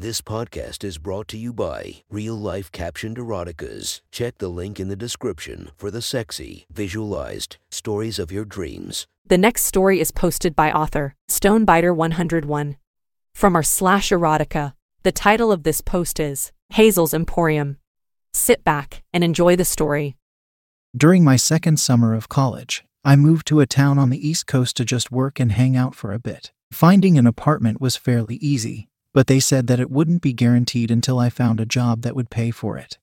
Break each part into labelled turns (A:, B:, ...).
A: This podcast is brought to you by Real Life Captioned Eroticas. Check the link in the description for the sexy, visualized stories of your dreams.
B: The next story is posted by author Stonebiter101 from our slash erotica. The title of this post is Hazel's Emporium. Sit back and enjoy the story.
C: During my second summer of college, I moved to a town on the East Coast to just work and hang out for a bit. Finding an apartment was fairly easy, but they said that it wouldn't be guaranteed until I found a job that would pay for it.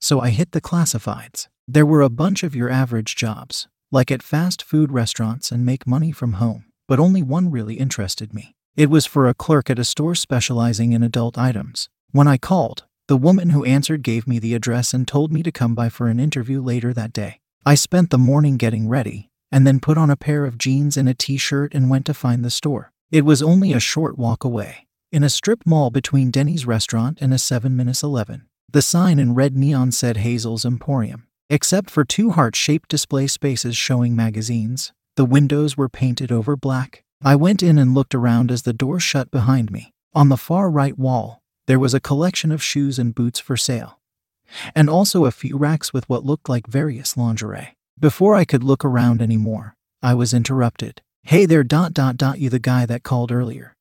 C: So I hit the classifieds. There were a bunch of your average jobs, like at fast food restaurants and make money from home, but only one really interested me. It was for a clerk at a store specializing in adult items. When I called, the woman who answered gave me the address and told me to come by for an interview later that day. I spent the morning getting ready, and then put on a pair of jeans and a t shirt and went to find the store. It was only a short walk away, in a strip mall between Denny's restaurant and a 7 minutes 11. The sign in red neon said Hazel's Emporium. Except for two heart shaped display spaces showing magazines, the windows were painted over black. I went in and looked around as the door shut behind me. On the far right wall, there was a collection of shoes and boots for sale, and also a few racks with what looked like various lingerie. Before I could look around anymore, I was interrupted. Hey there, dot dot dot, you the guy that called earlier.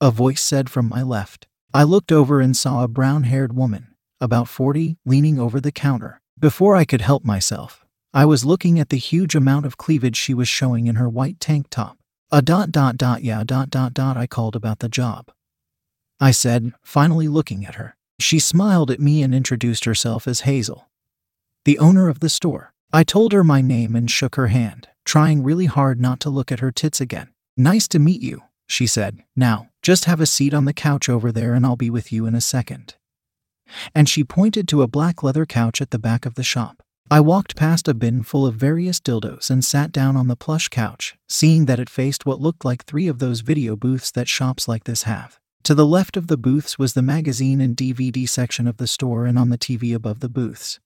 C: A voice said from my left. I looked over and saw a brown haired woman, about 40, leaning over the counter. Before I could help myself, I was looking at the huge amount of cleavage she was showing in her white tank top. A dot dot dot, yeah, dot dot dot, I called about the job. I said, finally looking at her. She smiled at me and introduced herself as Hazel, the owner of the store. I told her my name and shook her hand, trying really hard not to look at her tits again. Nice to meet you, she said. Now, just have a seat on the couch over there and I'll be with you in a second. And she pointed to a black leather couch at the back of the shop. I walked past a bin full of various dildos and sat down on the plush couch, seeing that it faced what looked like three of those video booths that shops like this have. To the left of the booths was the magazine and DVD section of the store, and on the TV above the booths.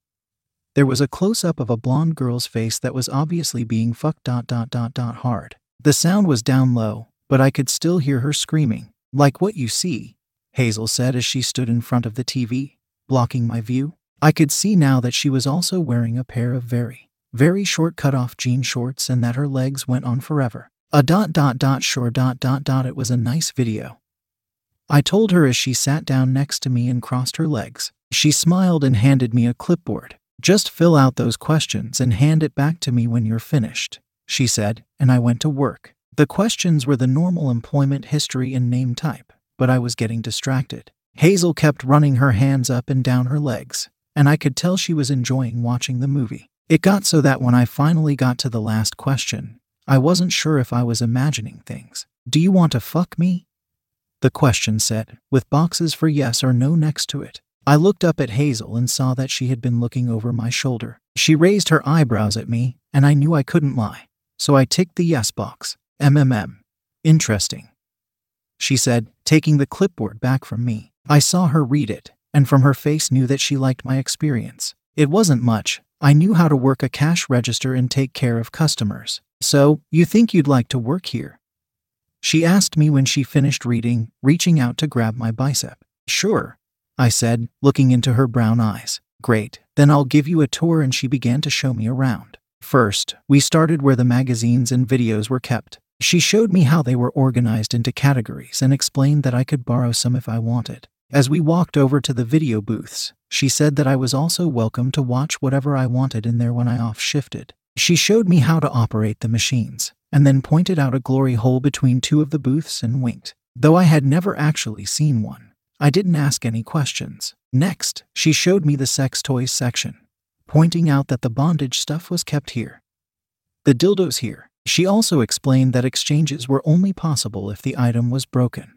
C: There was a close up of a blonde girl's face that was obviously being fucked dot dot dot dot hard. The sound was down low, but I could still hear her screaming. Like what you see, Hazel said as she stood in front of the TV, blocking my view. I could see now that she was also wearing a pair of very, very short cut off jean shorts and that her legs went on forever. A dot dot dot sure dot dot dot it was a nice video. I told her as she sat down next to me and crossed her legs. She smiled and handed me a clipboard. Just fill out those questions and hand it back to me when you're finished, she said, and I went to work. The questions were the normal employment history and name type, but I was getting distracted. Hazel kept running her hands up and down her legs, and I could tell she was enjoying watching the movie. It got so that when I finally got to the last question, I wasn't sure if I was imagining things. Do you want to fuck me? The question said, with boxes for yes or no next to it. I looked up at Hazel and saw that she had been looking over my shoulder. She raised her eyebrows at me, and I knew I couldn't lie. So I ticked the yes box. MMM. Interesting. She said, taking the clipboard back from me. I saw her read it, and from her face knew that she liked my experience. It wasn't much. I knew how to work a cash register and take care of customers. So, you think you'd like to work here? She asked me when she finished reading, reaching out to grab my bicep. Sure, I said, looking into her brown eyes. Great, then I'll give you a tour, and she began to show me around. First, we started where the magazines and videos were kept. She showed me how they were organized into categories and explained that I could borrow some if I wanted. As we walked over to the video booths, she said that I was also welcome to watch whatever I wanted in there when I off shifted. She showed me how to operate the machines, and then pointed out a glory hole between two of the booths and winked. Though I had never actually seen one, I didn't ask any questions. Next, she showed me the sex toys section, pointing out that the bondage stuff was kept here. The dildos here. She also explained that exchanges were only possible if the item was broken,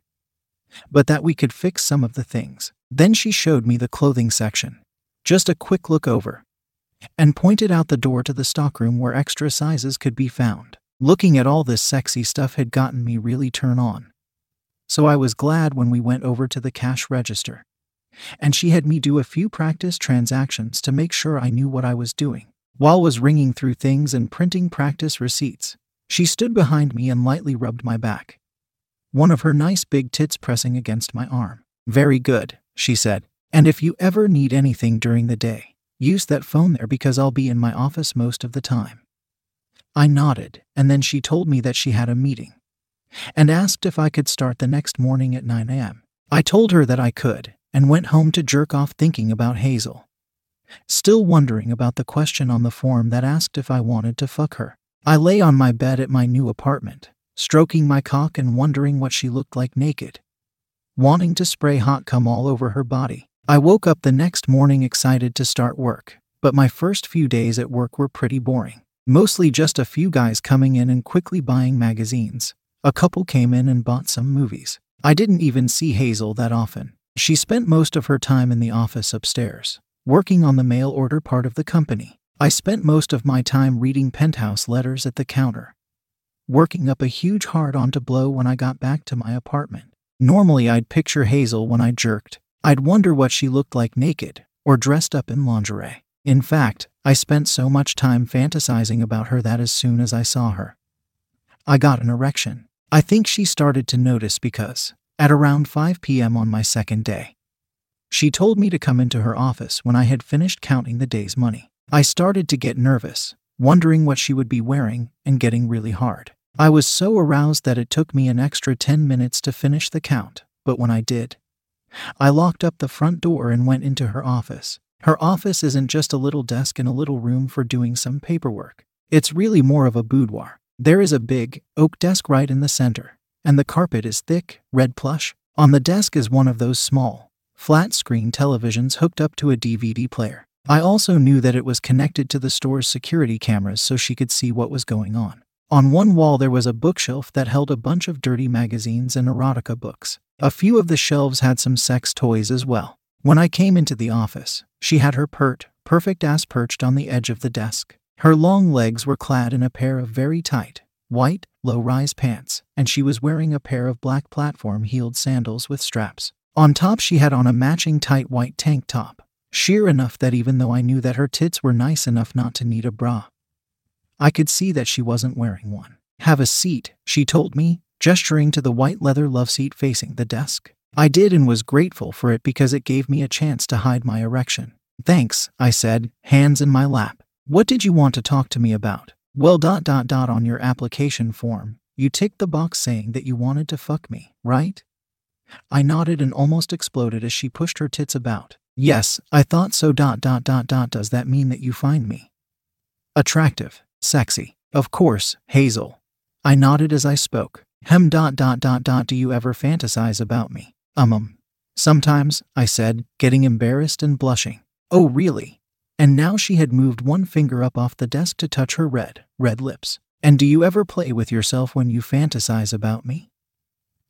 C: but that we could fix some of the things. Then she showed me the clothing section, just a quick look over, and pointed out the door to the stockroom where extra sizes could be found. Looking at all this sexy stuff had gotten me really turned on. So I was glad when we went over to the cash register. And she had me do a few practice transactions to make sure I knew what I was doing. While was ringing through things and printing practice receipts, she stood behind me and lightly rubbed my back. One of her nice big tits pressing against my arm. Very good, she said. And if you ever need anything during the day, use that phone there because I'll be in my office most of the time. I nodded, and then she told me that she had a meeting and asked if I could start the next morning at 9 a.m. I told her that I could and went home to jerk off thinking about Hazel. Still wondering about the question on the form that asked if I wanted to fuck her. I lay on my bed at my new apartment, stroking my cock and wondering what she looked like naked. Wanting to spray hot cum all over her body. I woke up the next morning excited to start work, but my first few days at work were pretty boring. Mostly just a few guys coming in and quickly buying magazines. A couple came in and bought some movies. I didn't even see Hazel that often. She spent most of her time in the office upstairs, working on the mail order part of the company. I spent most of my time reading penthouse letters at the counter, working up a huge hard on to blow when I got back to my apartment. Normally, I'd picture Hazel when I jerked. I'd wonder what she looked like naked or dressed up in lingerie. In fact, I spent so much time fantasizing about her that as soon as I saw her, I got an erection. I think she started to notice because, at around 5 p.m. on my second day, she told me to come into her office when I had finished counting the day's money. I started to get nervous, wondering what she would be wearing and getting really hard. I was so aroused that it took me an extra 10 minutes to finish the count, but when I did, I locked up the front door and went into her office. Her office isn't just a little desk and a little room for doing some paperwork. It's really more of a boudoir. There is a big, oak desk right in the center, and the carpet is thick, red plush. On the desk is one of those small, flat screen televisions hooked up to a DVD player. I also knew that it was connected to the store's security cameras so she could see what was going on. On one wall, there was a bookshelf that held a bunch of dirty magazines and erotica books. A few of the shelves had some sex toys as well. When I came into the office, she had her pert, perfect ass perched on the edge of the desk. Her long legs were clad in a pair of very tight, white, low rise pants, and she was wearing a pair of black platform heeled sandals with straps. On top, she had on a matching tight white tank top, sheer enough that even though I knew that her tits were nice enough not to need a bra, I could see that she wasn't wearing one. Have a seat, she told me, gesturing to the white leather love seat facing the desk. I did and was grateful for it because it gave me a chance to hide my erection. Thanks, I said, hands in my lap. What did you want to talk to me about? Well, dot dot dot on your application form, you ticked the box saying that you wanted to fuck me, right? I nodded and almost exploded as she pushed her tits about. Yes, I thought so. Dot dot dot dot. Does that mean that you find me attractive, sexy? Of course, Hazel. I nodded as I spoke. Hem. Dot dot dot dot. Do you ever fantasize about me? Um, um. Sometimes, I said, getting embarrassed and blushing. Oh, really? And now she had moved one finger up off the desk to touch her red, red lips. And do you ever play with yourself when you fantasize about me?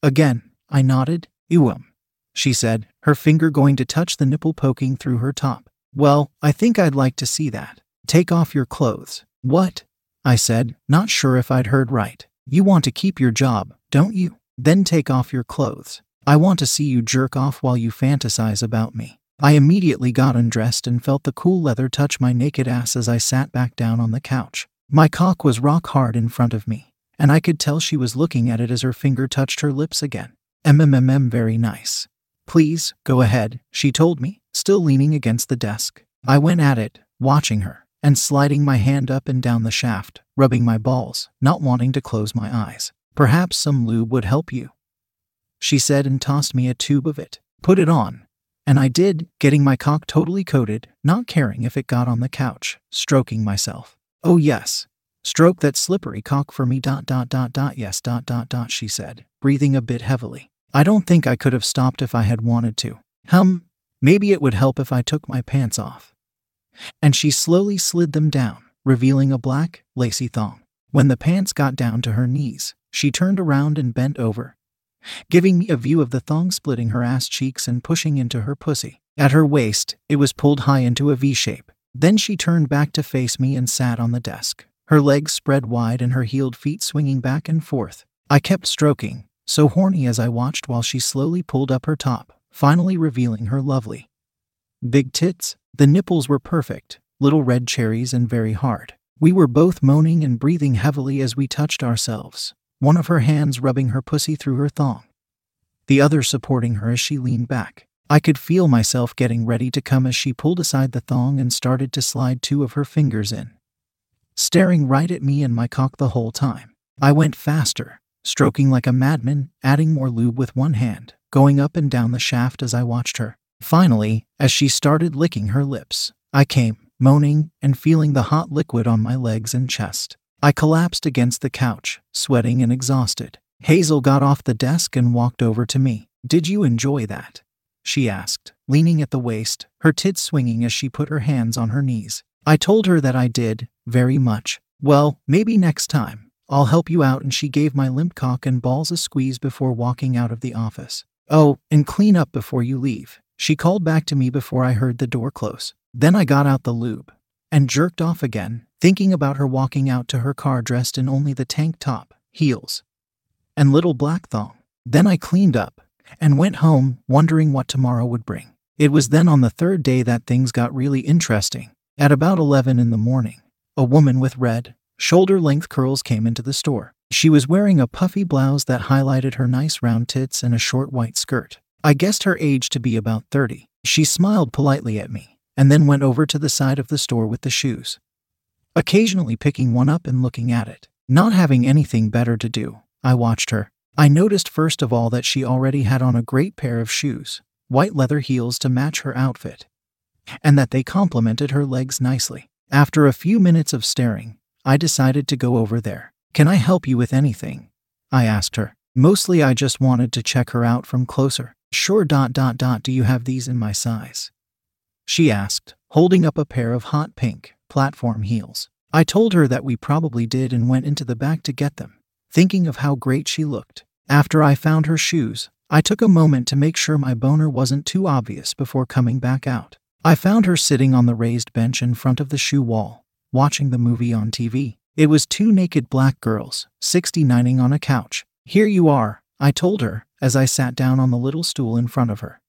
C: Again, I nodded. Ewum, she said, her finger going to touch the nipple poking through her top. Well, I think I'd like to see that. Take off your clothes. What? I said, not sure if I'd heard right. You want to keep your job, don't you? Then take off your clothes. I want to see you jerk off while you fantasize about me. I immediately got undressed and felt the cool leather touch my naked ass as I sat back down on the couch. My cock was rock hard in front of me, and I could tell she was looking at it as her finger touched her lips again. MMMM, very nice. Please, go ahead, she told me, still leaning against the desk. I went at it, watching her, and sliding my hand up and down the shaft, rubbing my balls, not wanting to close my eyes. Perhaps some lube would help you she said and tossed me a tube of it. Put it on. And I did, getting my cock totally coated, not caring if it got on the couch, stroking myself. Oh, yes. Stroke that slippery cock for me. Dot, dot, dot, dot, yes, dot, dot, dot, she said, breathing a bit heavily. I don't think I could have stopped if I had wanted to. Hum, maybe it would help if I took my pants off. And she slowly slid them down, revealing a black, lacy thong. When the pants got down to her knees, she turned around and bent over, giving me a view of the thong splitting her ass cheeks and pushing into her pussy. At her waist, it was pulled high into a V shape. Then she turned back to face me and sat on the desk, her legs spread wide and her heeled feet swinging back and forth. I kept stroking, so horny as I watched while she slowly pulled up her top, finally revealing her lovely big tits. The nipples were perfect, little red cherries and very hard. We were both moaning and breathing heavily as we touched ourselves, one of her hands rubbing her pussy through her thong. the other supporting her as she leaned back. I could feel myself getting ready to come as she pulled aside the thong and started to slide two of her fingers in. Staring right at me and my cock the whole time. I went faster, stroking like a madman, adding more lube with one hand, going up and down the shaft as I watched her. Finally, as she started licking her lips, I came, moaning and feeling the hot liquid on my legs and chest. I collapsed against the couch, sweating and exhausted. Hazel got off the desk and walked over to me. Did you enjoy that? She asked, leaning at the waist, her tits swinging as she put her hands on her knees. I told her that I did, very much. Well, maybe next time. I'll help you out, and she gave my limp cock and balls a squeeze before walking out of the office. Oh, and clean up before you leave. She called back to me before I heard the door close. Then I got out the lube and jerked off again, thinking about her walking out to her car dressed in only the tank top, heels, and little black thong. Then I cleaned up and went home, wondering what tomorrow would bring. It was then on the third day that things got really interesting. At about 11 in the morning, a woman with red, shoulder length curls came into the store. She was wearing a puffy blouse that highlighted her nice round tits and a short white skirt. I guessed her age to be about 30. She smiled politely at me and then went over to the side of the store with the shoes, occasionally picking one up and looking at it. Not having anything better to do, I watched her. I noticed first of all that she already had on a great pair of shoes, white leather heels to match her outfit, and that they complemented her legs nicely. After a few minutes of staring, I decided to go over there. Can I help you with anything? I asked her. Mostly I just wanted to check her out from closer. Sure dot dot dot do you have these in my size? She asked, holding up a pair of hot pink platform heels. I told her that we probably did and went into the back to get them, thinking of how great she looked. After I found her shoes, I took a moment to make sure my boner wasn't too obvious before coming back out. I found her sitting on the raised bench in front of the shoe wall, watching the movie on TV. It was two naked black girls, 69ing on a couch. Here you are, I told her as I sat down on the little stool in front of her.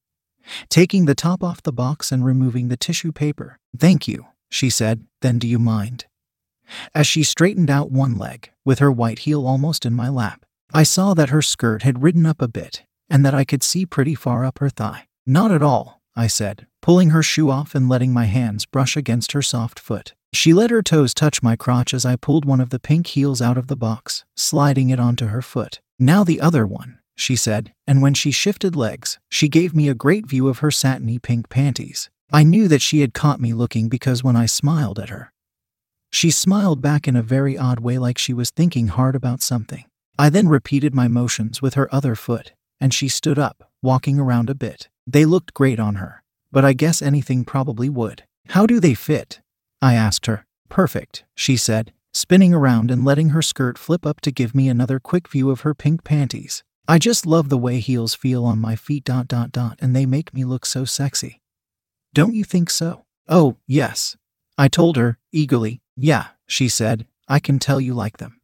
C: Taking the top off the box and removing the tissue paper. Thank you, she said, then do you mind? As she straightened out one leg, with her white heel almost in my lap, I saw that her skirt had ridden up a bit and that I could see pretty far up her thigh. Not at all, I said, pulling her shoe off and letting my hands brush against her soft foot. She let her toes touch my crotch as I pulled one of the pink heels out of the box, sliding it onto her foot. Now the other one, she said, and when she shifted legs, she gave me a great view of her satiny pink panties. I knew that she had caught me looking because when I smiled at her, she smiled back in a very odd way like she was thinking hard about something. I then repeated my motions with her other foot, and she stood up, walking around a bit. They looked great on her, but I guess anything probably would. How do they fit? I asked her. Perfect, she said, spinning around and letting her skirt flip up to give me another quick view of her pink panties. I just love the way heels feel on my feet dot dot dot and they make me look so sexy. Don't you think so? Oh, yes. I told her, eagerly. Yeah, she said, I can tell you like them.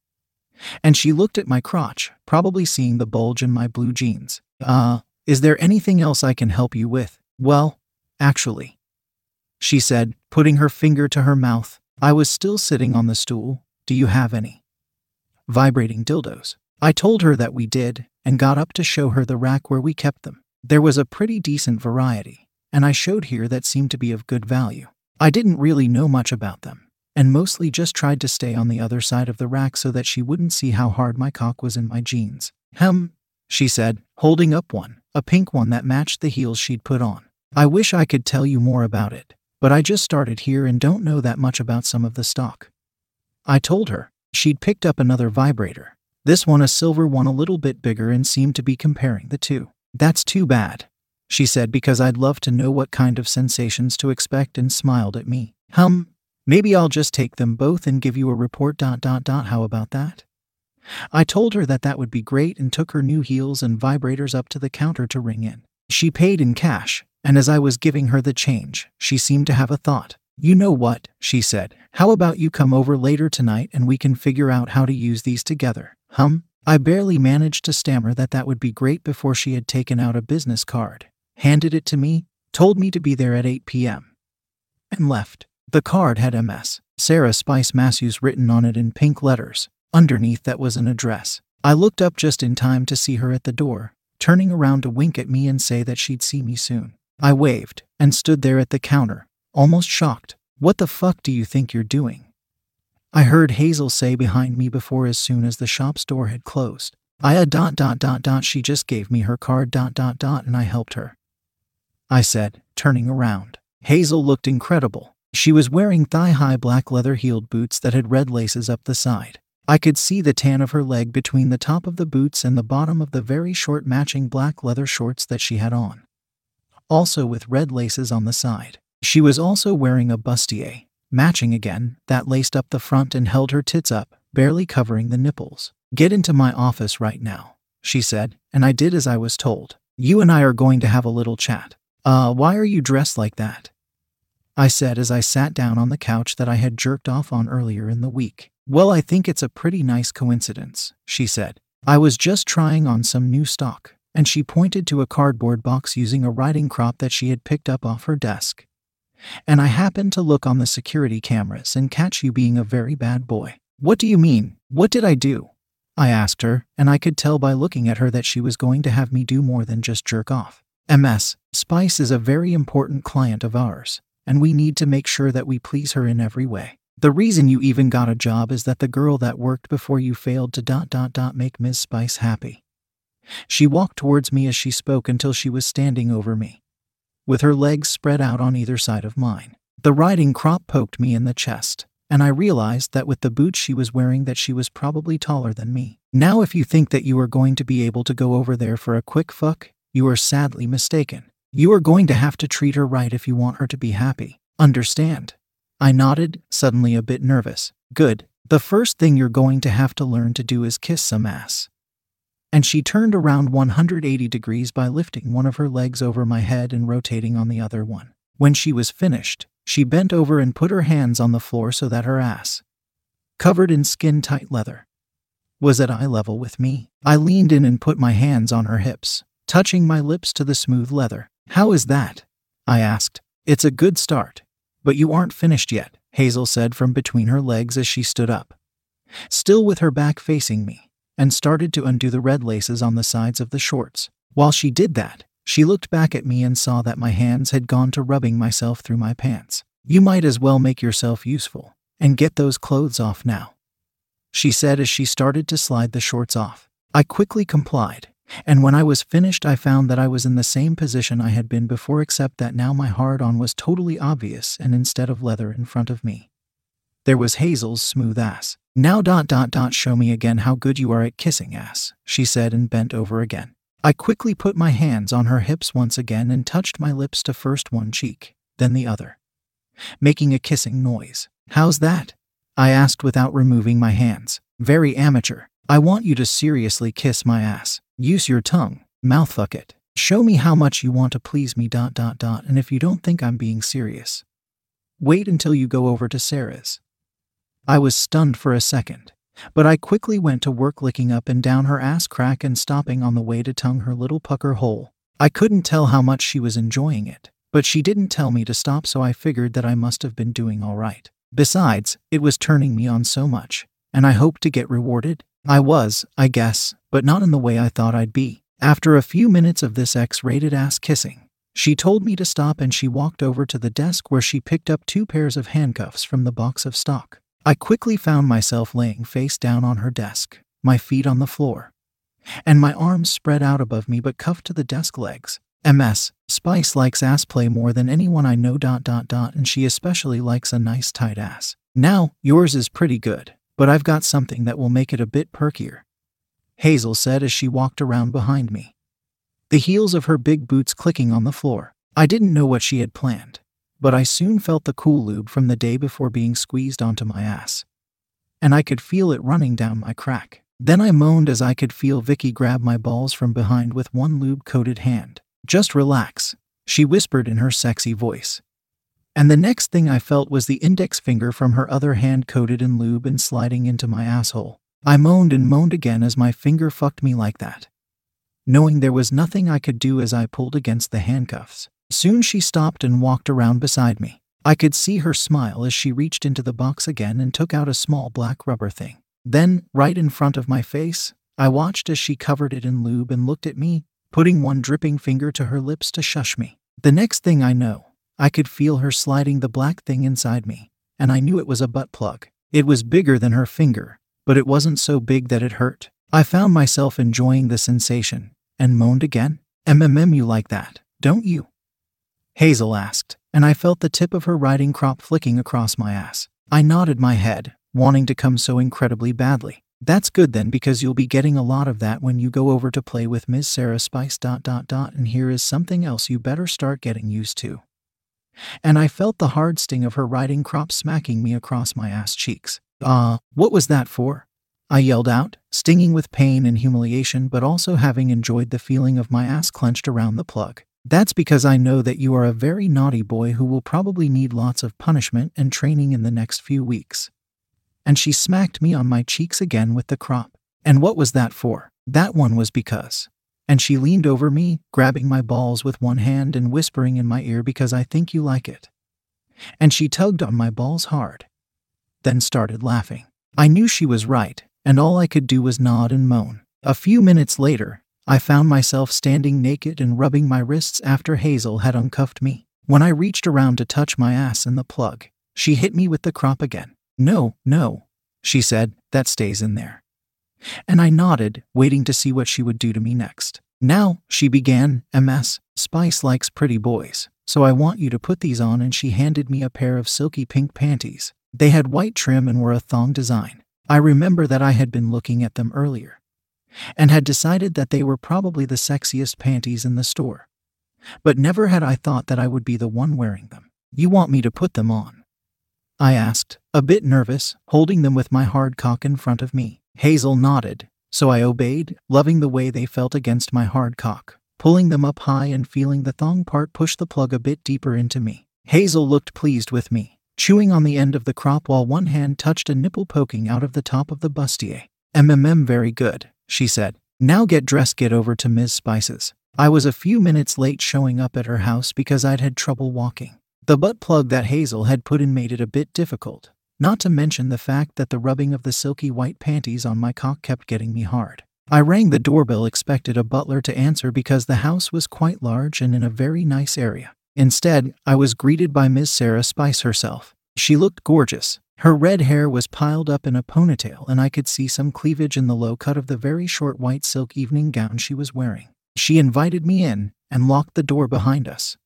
C: And she looked at my crotch, probably seeing the bulge in my blue jeans. Uh, is there anything else I can help you with? Well, actually, she said, putting her finger to her mouth. I was still sitting on the stool. Do you have any? Vibrating dildos. I told her that we did, and got up to show her the rack where we kept them. There was a pretty decent variety, and I showed here that seemed to be of good value. I didn't really know much about them, and mostly just tried to stay on the other side of the rack so that she wouldn't see how hard my cock was in my jeans. Hem, she said, holding up one, a pink one that matched the heels she'd put on. I wish I could tell you more about it, but I just started here and don't know that much about some of the stock. I told her. She'd picked up another vibrator. This one, a silver one, a little bit bigger, and seemed to be comparing the two. That's too bad, she said, because I'd love to know what kind of sensations to expect and smiled at me. Hum, maybe I'll just take them both and give you a report. Dot dot dot. How about that? I told her that that would be great and took her new heels and vibrators up to the counter to ring in. She paid in cash, and as I was giving her the change, she seemed to have a thought. You know what, she said. How about you come over later tonight and we can figure out how to use these together? Hum? I barely managed to stammer that that would be great before she had taken out a business card, handed it to me, told me to be there at 8 p.m., and left. The card had MS, Sarah Spice Matthews written on it in pink letters. Underneath that was an address. I looked up just in time to see her at the door, turning around to wink at me and say that she'd see me soon. I waved and stood there at the counter, almost shocked. What the fuck do you think you're doing? I heard Hazel say behind me before as soon as the shop's door had closed. I a dot dot dot dot she just gave me her card dot dot dot and I helped her. I said, turning around. Hazel looked incredible. She was wearing thigh high black leather heeled boots that had red laces up the side. I could see the tan of her leg between the top of the boots and the bottom of the very short matching black leather shorts that she had on. Also with red laces on the side. She was also wearing a bustier, matching again, that laced up the front and held her tits up, barely covering the nipples. Get into my office right now, she said, and I did as I was told. You and I are going to have a little chat. Uh, why are you dressed like that? I said as I sat down on the couch that I had jerked off on earlier in the week. Well, I think it's a pretty nice coincidence, she said. I was just trying on some new stock, and she pointed to a cardboard box using a riding crop that she had picked up off her desk. And I happened to look on the security cameras and catch you being a very bad boy. What do you mean? What did I do? I asked her, and I could tell by looking at her that she was going to have me do more than just jerk off. MS, Spice is a very important client of ours, and we need to make sure that we please her in every way. The reason you even got a job is that the girl that worked before you failed to dot dot dot make Ms. Spice happy. She walked towards me as she spoke until she was standing over me, with her legs spread out on either side of mine. The riding crop poked me in the chest, and I realized that with the boots she was wearing that she was probably taller than me. Now if you think that you are going to be able to go over there for a quick fuck, you are sadly mistaken. You are going to have to treat her right if you want her to be happy. Understand? I nodded, suddenly a bit nervous. Good. The first thing you're going to have to learn to do is kiss some ass. And she turned around 180 degrees by lifting one of her legs over my head and rotating on the other one. When she was finished, she bent over and put her hands on the floor so that her ass, covered in skin tight leather, was at eye level with me. I leaned in and put my hands on her hips, touching my lips to the smooth leather. How is that? I asked. It's a good start. But you aren't finished yet, Hazel said from between her legs as she stood up, still with her back facing me, and started to undo the red laces on the sides of the shorts. While she did that, she looked back at me and saw that my hands had gone to rubbing myself through my pants. You might as well make yourself useful and get those clothes off now, she said as she started to slide the shorts off. I quickly complied, and when I was finished, I found that I was in the same position I had been before, except that now my hard on was totally obvious and instead of leather in front of me. There was Hazel's smooth ass. Now, dot, dot, dot, show me again how good you are at kissing ass, she said and bent over again. I quickly put my hands on her hips once again and touched my lips to first one cheek, then the other, making a kissing noise. How's that? I asked without removing my hands. Very amateur. I want you to seriously kiss my ass. Use your tongue. Mouthfuck it. Show me how much you want to please me. Dot dot dot. And if you don't think I'm being serious, wait until you go over to Sarah's. I was stunned for a second. But I quickly went to work licking up and down her ass crack and stopping on the way to tongue her little pucker hole. I couldn't tell how much she was enjoying it, but she didn't tell me to stop, so I figured that I must have been doing all right. Besides, it was turning me on so much, and I hoped to get rewarded. I was, I guess, but not in the way I thought I'd be. After a few minutes of this X rated ass kissing, she told me to stop and she walked over to the desk where she picked up two pairs of handcuffs from the box of stock. I quickly found myself laying face down on her desk, my feet on the floor, and my arms spread out above me but cuffed to the desk legs. MS, Spice likes ass play more than anyone I know. Dot dot dot, and she especially likes a nice tight ass. Now, yours is pretty good, but I've got something that will make it a bit perkier. Hazel said as she walked around behind me, the heels of her big boots clicking on the floor. I didn't know what she had planned, but I soon felt the cool lube from the day before being squeezed onto my ass. And I could feel it running down my crack. Then I moaned as I could feel Vicky grab my balls from behind with one lube coated hand. Just relax, she whispered in her sexy voice. And the next thing I felt was the index finger from her other hand coated in lube and sliding into my asshole. I moaned and moaned again as my finger fucked me like that. Knowing there was nothing I could do as I pulled against the handcuffs. Soon she stopped and walked around beside me. I could see her smile as she reached into the box again and took out a small black rubber thing. Then, right in front of my face, I watched as she covered it in lube and looked at me, putting one dripping finger to her lips to shush me. The next thing I know, I could feel her sliding the black thing inside me, and I knew it was a butt plug. It was bigger than her finger, but it wasn't so big that it hurt. I found myself enjoying the sensation and moaned again. MMM, you like that, don't you? Hazel asked, and I felt the tip of her riding crop flicking across my ass. I nodded my head, wanting to come so incredibly badly. That's good then because you'll be getting a lot of that when you go over to play with Ms. Sarah Spice dot dot dot and here is something else you better start getting used to. And I felt the hard sting of her riding crop smacking me across my ass cheeks. Ah, uh, what was that for? I yelled out, stinging with pain and humiliation, but also having enjoyed the feeling of my ass clenched around the plug. That's because I know that you are a very naughty boy who will probably need lots of punishment and training in the next few weeks. And she smacked me on my cheeks again with the crop. And what was that for? That one was because. And she leaned over me, grabbing my balls with one hand and whispering in my ear because I think you like it. And she tugged on my balls hard. Then started laughing. I knew she was right, and all I could do was nod and moan. A few minutes later, I found myself standing naked and rubbing my wrists after Hazel had uncuffed me. When I reached around to touch my ass in the plug, she hit me with the crop again. No, no, she said, that stays in there. And I nodded, waiting to see what she would do to me next. Now, she began, MS, Spice likes pretty boys, so I want you to put these on. And she handed me a pair of silky pink panties. They had white trim and were a thong design. I remember that I had been looking at them earlier and had decided that they were probably the sexiest panties in the store. But never had I thought that I would be the one wearing them. You want me to put them on? I asked, a bit nervous, holding them with my hard cock in front of me. Hazel nodded, so I obeyed, loving the way they felt against my hard cock, pulling them up high and feeling the thong part push the plug a bit deeper into me. Hazel looked pleased with me, chewing on the end of the crop while one hand touched a nipple poking out of the top of the bustier. MMM very good, she said. Now get dressed, get over to Ms. Spice's. I was a few minutes late showing up at her house because I'd had trouble walking. The butt plug that Hazel had put in made it a bit difficult, not to mention the fact that the rubbing of the silky white panties on my cock kept getting me hard. I rang the doorbell, expected a butler to answer because the house was quite large and in a very nice area. Instead, I was greeted by Miss Sarah Spice herself. She looked gorgeous. Her red hair was piled up in a ponytail, and I could see some cleavage in the low cut of the very short white silk evening gown she was wearing. She invited me in and locked the door behind us,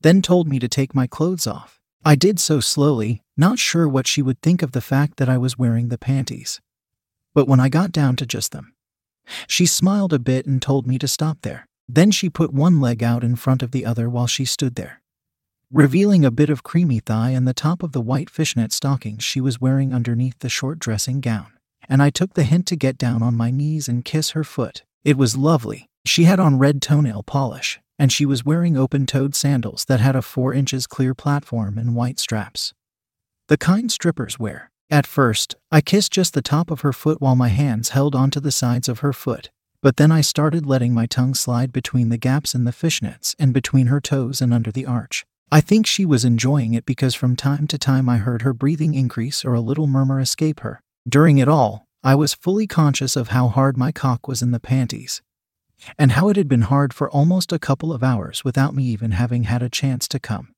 C: then told me to take my clothes off. I did so slowly, not sure what she would think of the fact that I was wearing the panties. But when I got down to just them, she smiled a bit and told me to stop there. Then she put one leg out in front of the other while she stood there, revealing a bit of creamy thigh and the top of the white fishnet stockings she was wearing underneath the short dressing gown. And I took the hint to get down on my knees and kiss her foot. It was lovely. She had on red toenail polish, and she was wearing open toed sandals that had a 4 inches clear platform and white straps. The kind strippers wear. At first, I kissed just the top of her foot while my hands held onto the sides of her foot, but then I started letting my tongue slide between the gaps in the fishnets and between her toes and under the arch. I think she was enjoying it because from time to time I heard her breathing increase or a little murmur escape her. During it all, I was fully conscious of how hard my cock was in the panties, and how it had been hard for almost a couple of hours without me even having had a chance to come.